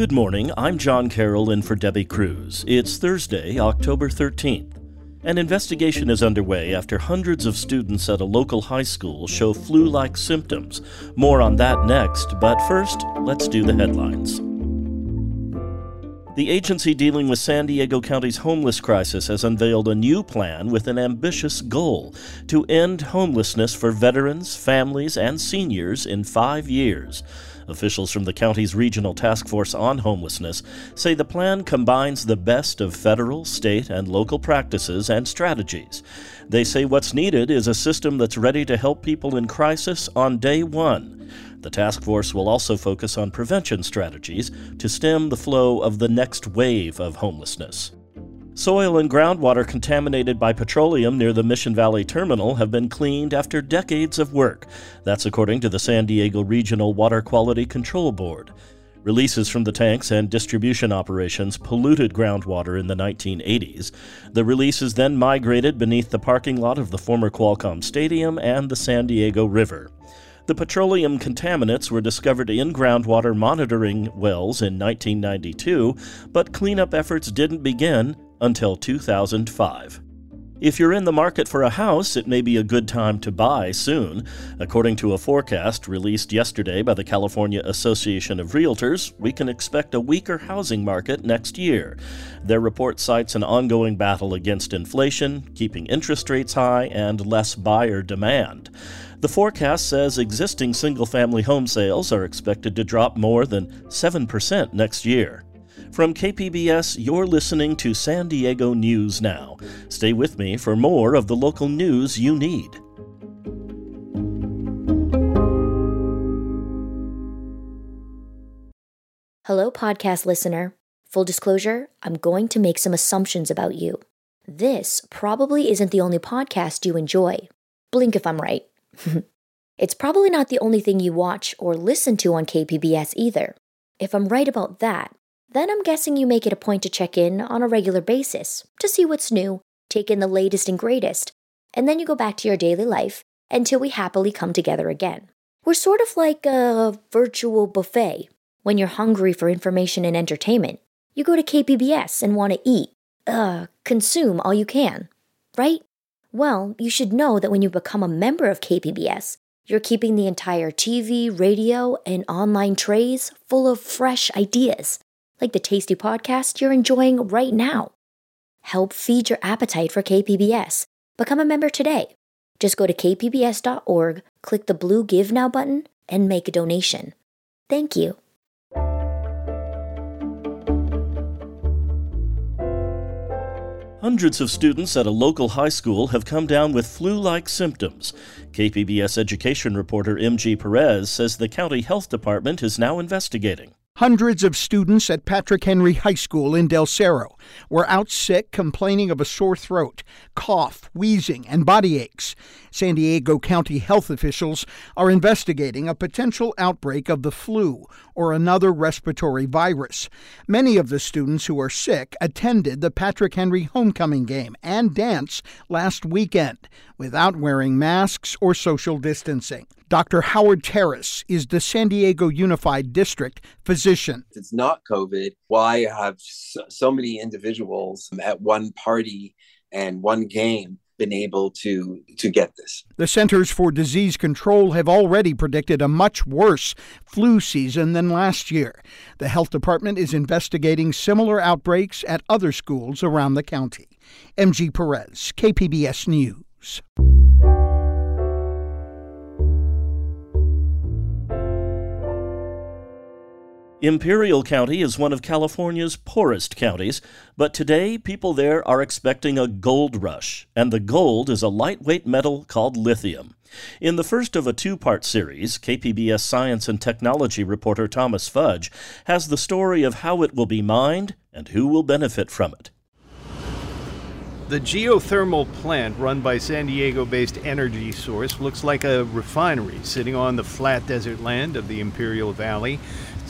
Good morning. I'm John Carroll in for Debbie Cruz. It's Thursday, October 13th. An investigation is underway after hundreds of students at a local high school show flu like symptoms. More on that next, but first, let's do the headlines. The agency dealing with San Diego County's homeless crisis has unveiled a new plan with an ambitious goal to end homelessness for veterans, families, and seniors in five years. Officials from the county's regional task force on homelessness say the plan combines the best of federal, state, and local practices and strategies. They say what's needed is a system that's ready to help people in crisis on day one. The task force will also focus on prevention strategies to stem the flow of the next wave of homelessness. Soil and groundwater contaminated by petroleum near the Mission Valley Terminal have been cleaned after decades of work. That's according to the San Diego Regional Water Quality Control Board. Releases from the tanks and distribution operations polluted groundwater in the 1980s. The releases then migrated beneath the parking lot of the former Qualcomm Stadium and the San Diego River. The petroleum contaminants were discovered in groundwater monitoring wells in 1992, but cleanup efforts didn't begin until 2005. If you're in the market for a house, it may be a good time to buy soon. According to a forecast released yesterday by the California Association of Realtors, we can expect a weaker housing market next year. Their report cites an ongoing battle against inflation, keeping interest rates high, and less buyer demand. The forecast says existing single family home sales are expected to drop more than 7% next year. From KPBS, you're listening to San Diego News Now. Stay with me for more of the local news you need. Hello, podcast listener. Full disclosure, I'm going to make some assumptions about you. This probably isn't the only podcast you enjoy. Blink if I'm right. it's probably not the only thing you watch or listen to on KPBS either. If I'm right about that, then I'm guessing you make it a point to check in on a regular basis to see what's new, take in the latest and greatest, and then you go back to your daily life until we happily come together again. We're sort of like a virtual buffet. When you're hungry for information and entertainment, you go to KPBS and want to eat, uh, consume all you can, right? Well, you should know that when you become a member of KPBS, you're keeping the entire TV, radio, and online trays full of fresh ideas like the tasty podcast you're enjoying right now. Help feed your appetite for KPBS. Become a member today. Just go to kpbs.org, click the blue Give Now button, and make a donation. Thank you. Hundreds of students at a local high school have come down with flu like symptoms. KPBS education reporter MG Perez says the county health department is now investigating. Hundreds of students at Patrick Henry High School in Del Cerro were out sick, complaining of a sore throat, cough, wheezing, and body aches. San Diego County health officials are investigating a potential outbreak of the flu or another respiratory virus. Many of the students who are sick attended the Patrick Henry homecoming game and dance last weekend without wearing masks or social distancing. Dr. Howard Taras is the San Diego Unified District physician. It's not COVID. Why have so many individuals at one party and one game been able to to get this. The Centers for Disease Control have already predicted a much worse flu season than last year. The health department is investigating similar outbreaks at other schools around the county. MG Perez, KPBS News. Imperial County is one of California's poorest counties, but today people there are expecting a gold rush, and the gold is a lightweight metal called lithium. In the first of a two part series, KPBS science and technology reporter Thomas Fudge has the story of how it will be mined and who will benefit from it. The geothermal plant run by San Diego based Energy Source looks like a refinery sitting on the flat desert land of the Imperial Valley.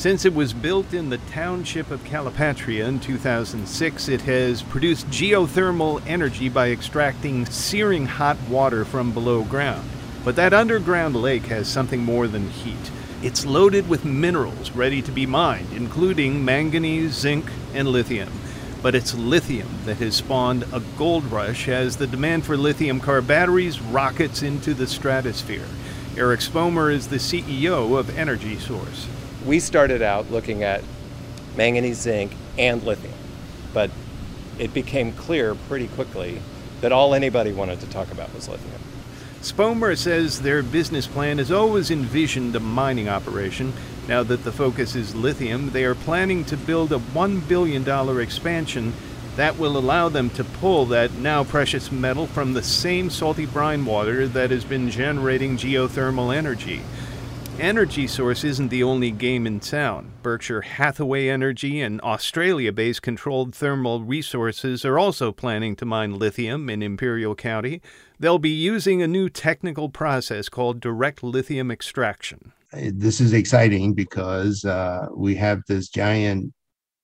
Since it was built in the township of Calipatria in 2006, it has produced geothermal energy by extracting searing hot water from below ground. But that underground lake has something more than heat. It's loaded with minerals ready to be mined, including manganese, zinc, and lithium. But it's lithium that has spawned a gold rush as the demand for lithium car batteries rockets into the stratosphere. Eric Spomer is the CEO of Energy Source. We started out looking at manganese, zinc, and lithium, but it became clear pretty quickly that all anybody wanted to talk about was lithium. Spomer says their business plan has always envisioned a mining operation. Now that the focus is lithium, they are planning to build a $1 billion expansion that will allow them to pull that now precious metal from the same salty brine water that has been generating geothermal energy. Energy Source isn't the only game in town. Berkshire Hathaway Energy and Australia based Controlled Thermal Resources are also planning to mine lithium in Imperial County. They'll be using a new technical process called direct lithium extraction. This is exciting because uh, we have this giant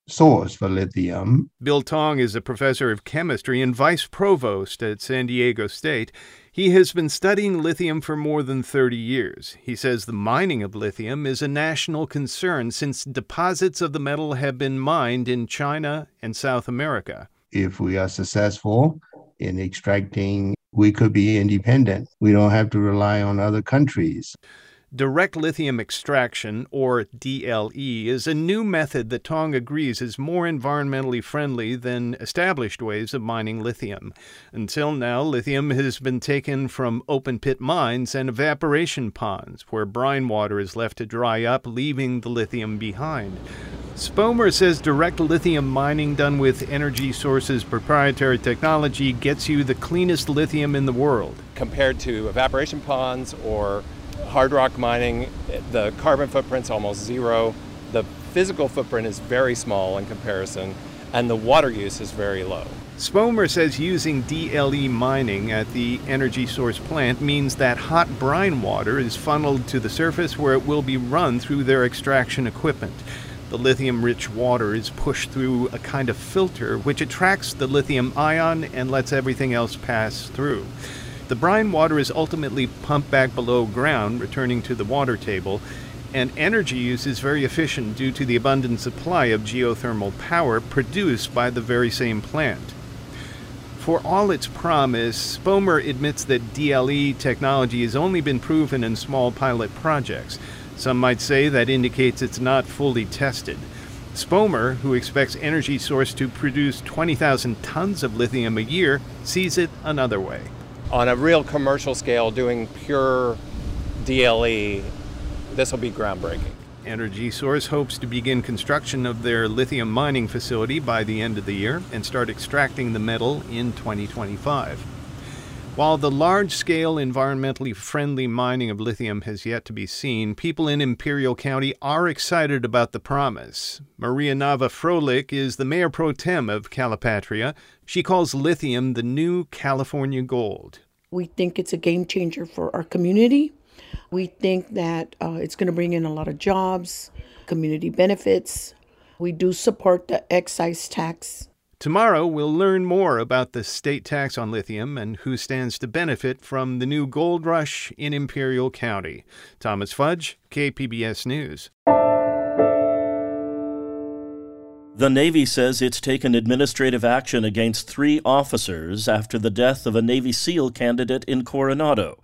source for lithium. Bill Tong is a professor of chemistry and vice provost at San Diego State. He has been studying lithium for more than 30 years. He says the mining of lithium is a national concern since deposits of the metal have been mined in China and South America. If we are successful in extracting, we could be independent. We don't have to rely on other countries. Direct lithium extraction, or DLE, is a new method that Tong agrees is more environmentally friendly than established ways of mining lithium. Until now, lithium has been taken from open pit mines and evaporation ponds, where brine water is left to dry up, leaving the lithium behind. Spomer says direct lithium mining done with Energy Source's proprietary technology gets you the cleanest lithium in the world. Compared to evaporation ponds or hard rock mining, the carbon footprint's almost zero. The physical footprint is very small in comparison, and the water use is very low. Spomer says using DLE mining at the energy source plant means that hot brine water is funneled to the surface where it will be run through their extraction equipment. The lithium rich water is pushed through a kind of filter which attracts the lithium ion and lets everything else pass through. The brine water is ultimately pumped back below ground, returning to the water table, and energy use is very efficient due to the abundant supply of geothermal power produced by the very same plant. For all its promise, Spomer admits that DLE technology has only been proven in small pilot projects. Some might say that indicates it's not fully tested. Spomer, who expects Energy Source to produce 20,000 tons of lithium a year, sees it another way on a real commercial scale, doing pure DLE, this will be groundbreaking. Energy Source hopes to begin construction of their lithium mining facility by the end of the year and start extracting the metal in 2025. While the large scale, environmentally friendly mining of lithium has yet to be seen, people in Imperial County are excited about the promise. Maria Nava Froelich is the mayor pro tem of Calipatria. She calls lithium the new California gold. We think it's a game changer for our community. We think that uh, it's going to bring in a lot of jobs, community benefits. We do support the excise tax. Tomorrow, we'll learn more about the state tax on lithium and who stands to benefit from the new gold rush in Imperial County. Thomas Fudge, KPBS News. The Navy says it's taken administrative action against three officers after the death of a Navy SEAL candidate in Coronado.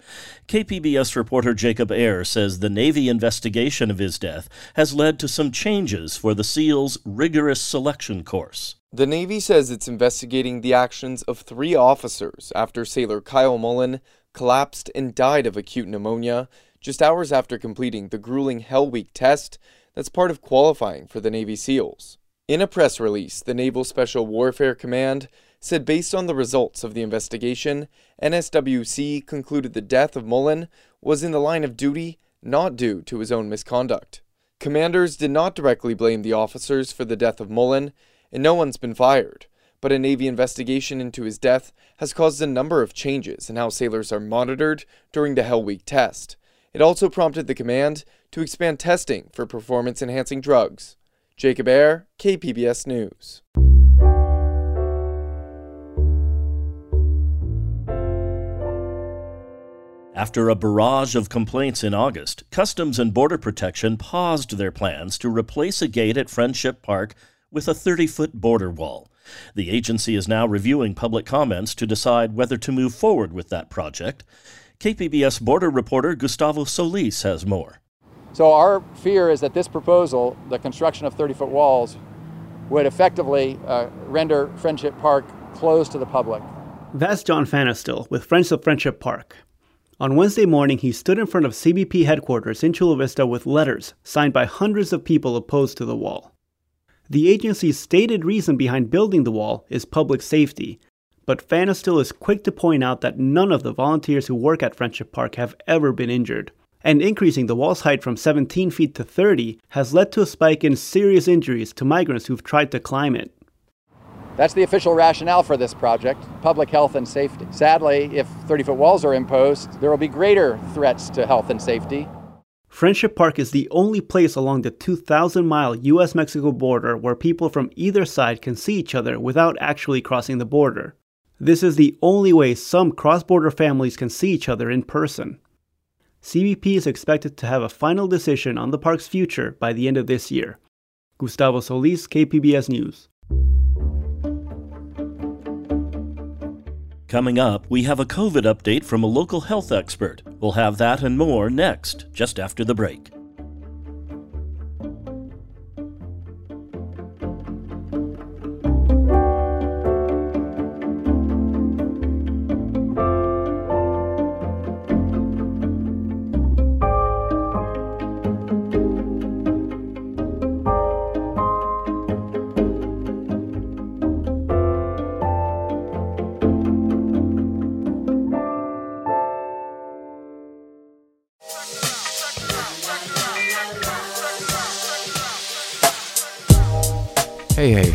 KPBS reporter Jacob Aere says the Navy investigation of his death has led to some changes for the SEAL's rigorous selection course. The Navy says it's investigating the actions of three officers after sailor Kyle Mullen collapsed and died of acute pneumonia just hours after completing the grueling Hell Week test that's part of qualifying for the Navy SEALs. In a press release, the Naval Special Warfare Command said based on the results of the investigation, NSWC concluded the death of Mullen was in the line of duty, not due to his own misconduct. Commanders did not directly blame the officers for the death of Mullen, and no one's been fired. But a Navy investigation into his death has caused a number of changes in how sailors are monitored during the Hell Week test. It also prompted the command to expand testing for performance enhancing drugs. Jacob Aere, KPBS News. After a barrage of complaints in August, Customs and Border Protection paused their plans to replace a gate at Friendship Park with a 30 foot border wall. The agency is now reviewing public comments to decide whether to move forward with that project. KPBS border reporter Gustavo Solis has more. So, our fear is that this proposal, the construction of 30 foot walls, would effectively uh, render Friendship Park closed to the public. That's John Fanistil with Friends of Friendship Park. On Wednesday morning, he stood in front of CBP headquarters in Chula Vista with letters signed by hundreds of people opposed to the wall. The agency's stated reason behind building the wall is public safety, but Fanistil is quick to point out that none of the volunteers who work at Friendship Park have ever been injured. And increasing the wall's height from 17 feet to 30 has led to a spike in serious injuries to migrants who've tried to climb it. That's the official rationale for this project public health and safety. Sadly, if 30 foot walls are imposed, there will be greater threats to health and safety. Friendship Park is the only place along the 2,000 mile US Mexico border where people from either side can see each other without actually crossing the border. This is the only way some cross border families can see each other in person. CBP is expected to have a final decision on the park's future by the end of this year. Gustavo Solis, KPBS News. Coming up, we have a COVID update from a local health expert. We'll have that and more next, just after the break.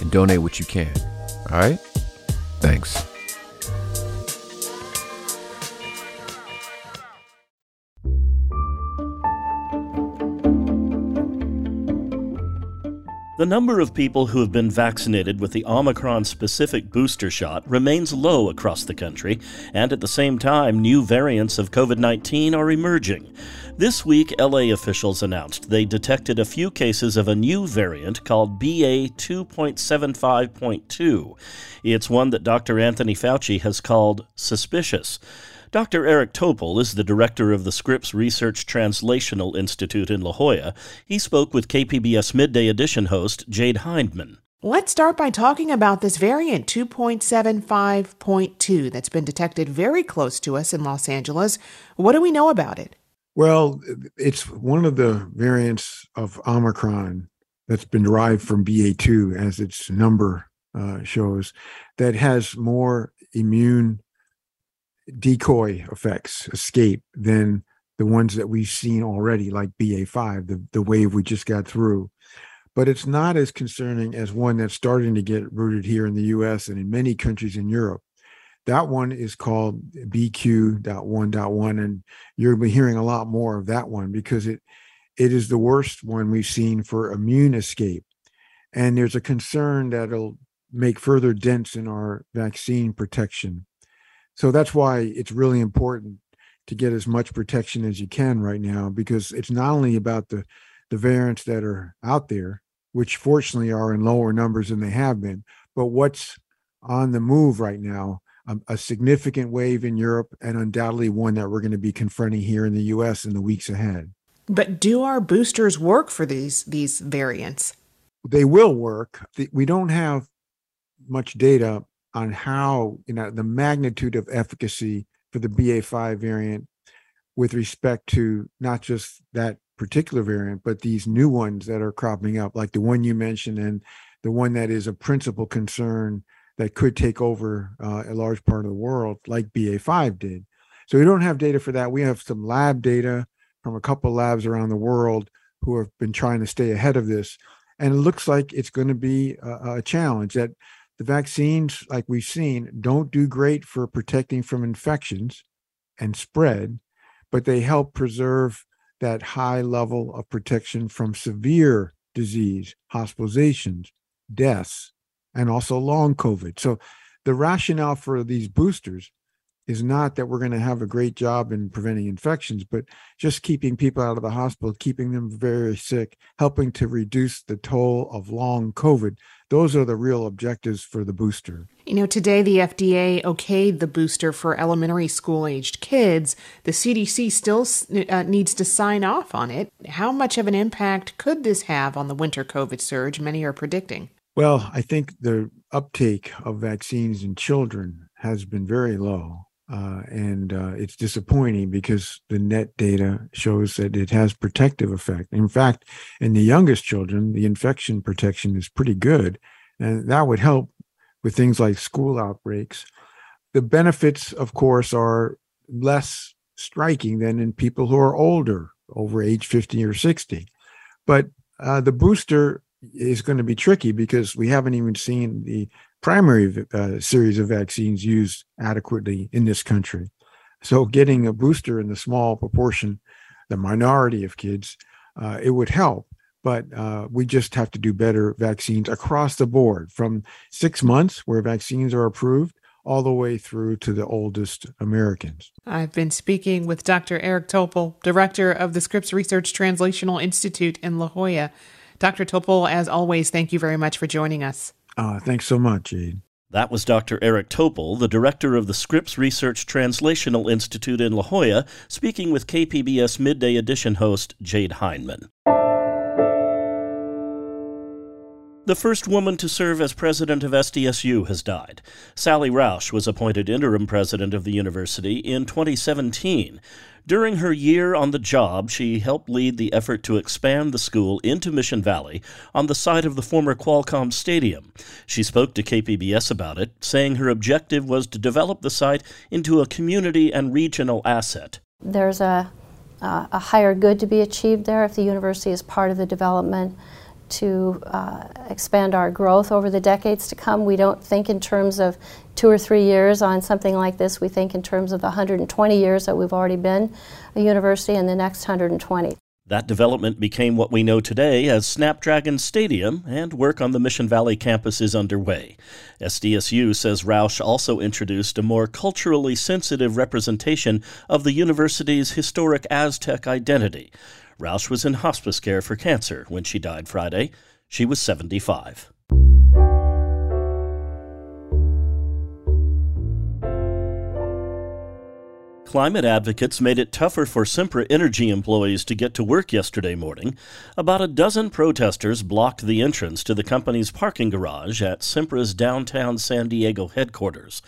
and donate what you can. All right? Thanks. The number of people who have been vaccinated with the Omicron specific booster shot remains low across the country, and at the same time, new variants of COVID 19 are emerging. This week, LA officials announced they detected a few cases of a new variant called BA 2.75.2. It's one that Dr. Anthony Fauci has called suspicious. Dr. Eric Topol is the director of the Scripps Research Translational Institute in La Jolla. He spoke with KPBS Midday Edition host Jade Hindman. Let's start by talking about this variant 2.75.2 that's been detected very close to us in Los Angeles. What do we know about it? Well, it's one of the variants of Omicron that's been derived from BA2, as its number uh, shows, that has more immune decoy effects, escape, than the ones that we've seen already, like BA5, the, the wave we just got through. But it's not as concerning as one that's starting to get rooted here in the US and in many countries in Europe. That one is called BQ.1.1, and you'll be hearing a lot more of that one because it it is the worst one we've seen for immune escape. And there's a concern that it'll make further dents in our vaccine protection. So that's why it's really important to get as much protection as you can right now, because it's not only about the the variants that are out there, which fortunately are in lower numbers than they have been, but what's on the move right now a, a significant wave in Europe and undoubtedly one that we're going to be confronting here in the US in the weeks ahead. But do our boosters work for these these variants? They will work. We don't have much data on how, you know, the magnitude of efficacy for the BA5 variant with respect to not just that particular variant, but these new ones that are cropping up, like the one you mentioned and the one that is a principal concern that could take over uh, a large part of the world, like BA5 did. So we don't have data for that. We have some lab data from a couple labs around the world who have been trying to stay ahead of this. And it looks like it's going to be a, a challenge that the vaccines, like we've seen, don't do great for protecting from infections and spread, but they help preserve that high level of protection from severe disease, hospitalizations, deaths, and also long COVID. So the rationale for these boosters is not that we're going to have a great job in preventing infections, but just keeping people out of the hospital, keeping them very sick, helping to reduce the toll of long COVID. Those are the real objectives for the booster. You know, today the FDA okayed the booster for elementary school aged kids. The CDC still uh, needs to sign off on it. How much of an impact could this have on the winter COVID surge many are predicting? Well, I think the uptake of vaccines in children has been very low. Uh, and uh, it's disappointing because the net data shows that it has protective effect. In fact, in the youngest children, the infection protection is pretty good, and that would help with things like school outbreaks. The benefits, of course, are less striking than in people who are older, over age 50 or 60. But uh, the booster is going to be tricky because we haven't even seen the primary uh, series of vaccines used adequately in this country. So, getting a booster in the small proportion, the minority of kids, uh, it would help. But uh, we just have to do better vaccines across the board from six months, where vaccines are approved, all the way through to the oldest Americans. I've been speaking with Dr. Eric Topol, director of the Scripps Research Translational Institute in La Jolla. Dr. Topol, as always, thank you very much for joining us. Uh, thanks so much, Jade. That was Dr. Eric Topol, the director of the Scripps Research Translational Institute in La Jolla, speaking with KPBS Midday Edition host Jade Hindman. The first woman to serve as president of SDSU has died. Sally Roush was appointed interim president of the university in 2017. During her year on the job, she helped lead the effort to expand the school into Mission Valley on the site of the former Qualcomm Stadium. She spoke to KPBS about it, saying her objective was to develop the site into a community and regional asset. There's a, uh, a higher good to be achieved there if the university is part of the development to uh, expand our growth over the decades to come. We don't think in terms of two or three years on something like this. We think in terms of the 120 years that we've already been a university and the next 120. That development became what we know today as Snapdragon Stadium, and work on the Mission Valley campus is underway. SDSU says Roush also introduced a more culturally sensitive representation of the university's historic Aztec identity. Roush was in hospice care for cancer when she died Friday. She was 75. Climate advocates made it tougher for Sempra Energy employees to get to work yesterday morning. About a dozen protesters blocked the entrance to the company's parking garage at Sempra's downtown San Diego headquarters.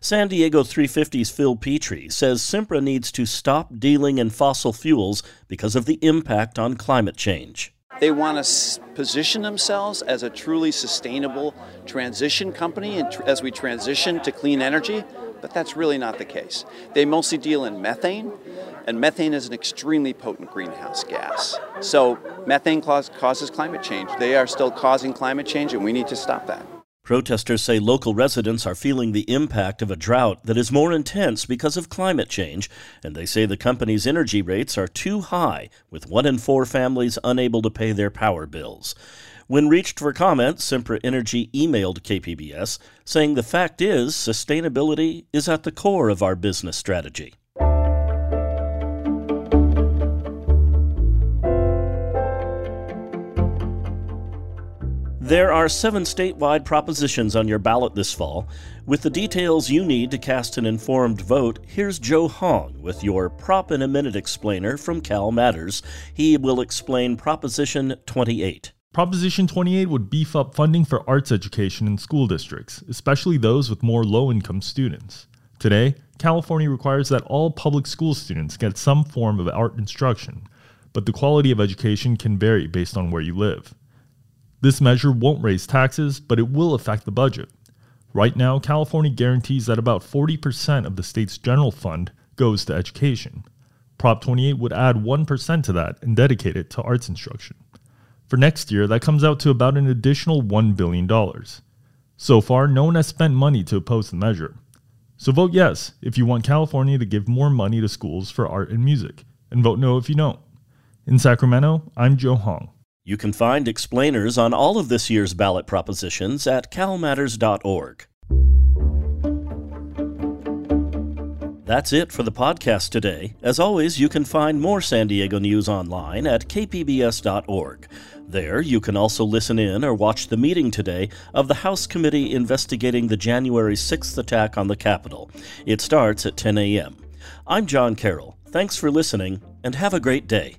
San Diego 350's Phil Petrie says Sempra needs to stop dealing in fossil fuels because of the impact on climate change. They want to position themselves as a truly sustainable transition company as we transition to clean energy but that's really not the case. They mostly deal in methane, and methane is an extremely potent greenhouse gas. So methane causes climate change. They are still causing climate change, and we need to stop that. Protesters say local residents are feeling the impact of a drought that is more intense because of climate change, and they say the company's energy rates are too high, with one in four families unable to pay their power bills. When reached for comment, Sempra Energy emailed KPBS saying the fact is sustainability is at the core of our business strategy. There are seven statewide propositions on your ballot this fall. With the details you need to cast an informed vote, here's Joe Hong with your Prop in a Minute explainer from Cal Matters. He will explain Proposition 28. Proposition 28 would beef up funding for arts education in school districts, especially those with more low income students. Today, California requires that all public school students get some form of art instruction, but the quality of education can vary based on where you live. This measure won't raise taxes, but it will affect the budget. Right now, California guarantees that about 40% of the state's general fund goes to education. Prop 28 would add 1% to that and dedicate it to arts instruction. For next year, that comes out to about an additional $1 billion. So far, no one has spent money to oppose the measure. So vote yes if you want California to give more money to schools for art and music, and vote no if you don't. In Sacramento, I'm Joe Hong. You can find explainers on all of this year's ballot propositions at calmatters.org. That's it for the podcast today. As always, you can find more San Diego news online at kpbs.org. There, you can also listen in or watch the meeting today of the House Committee investigating the January 6th attack on the Capitol. It starts at 10 a.m. I'm John Carroll. Thanks for listening, and have a great day.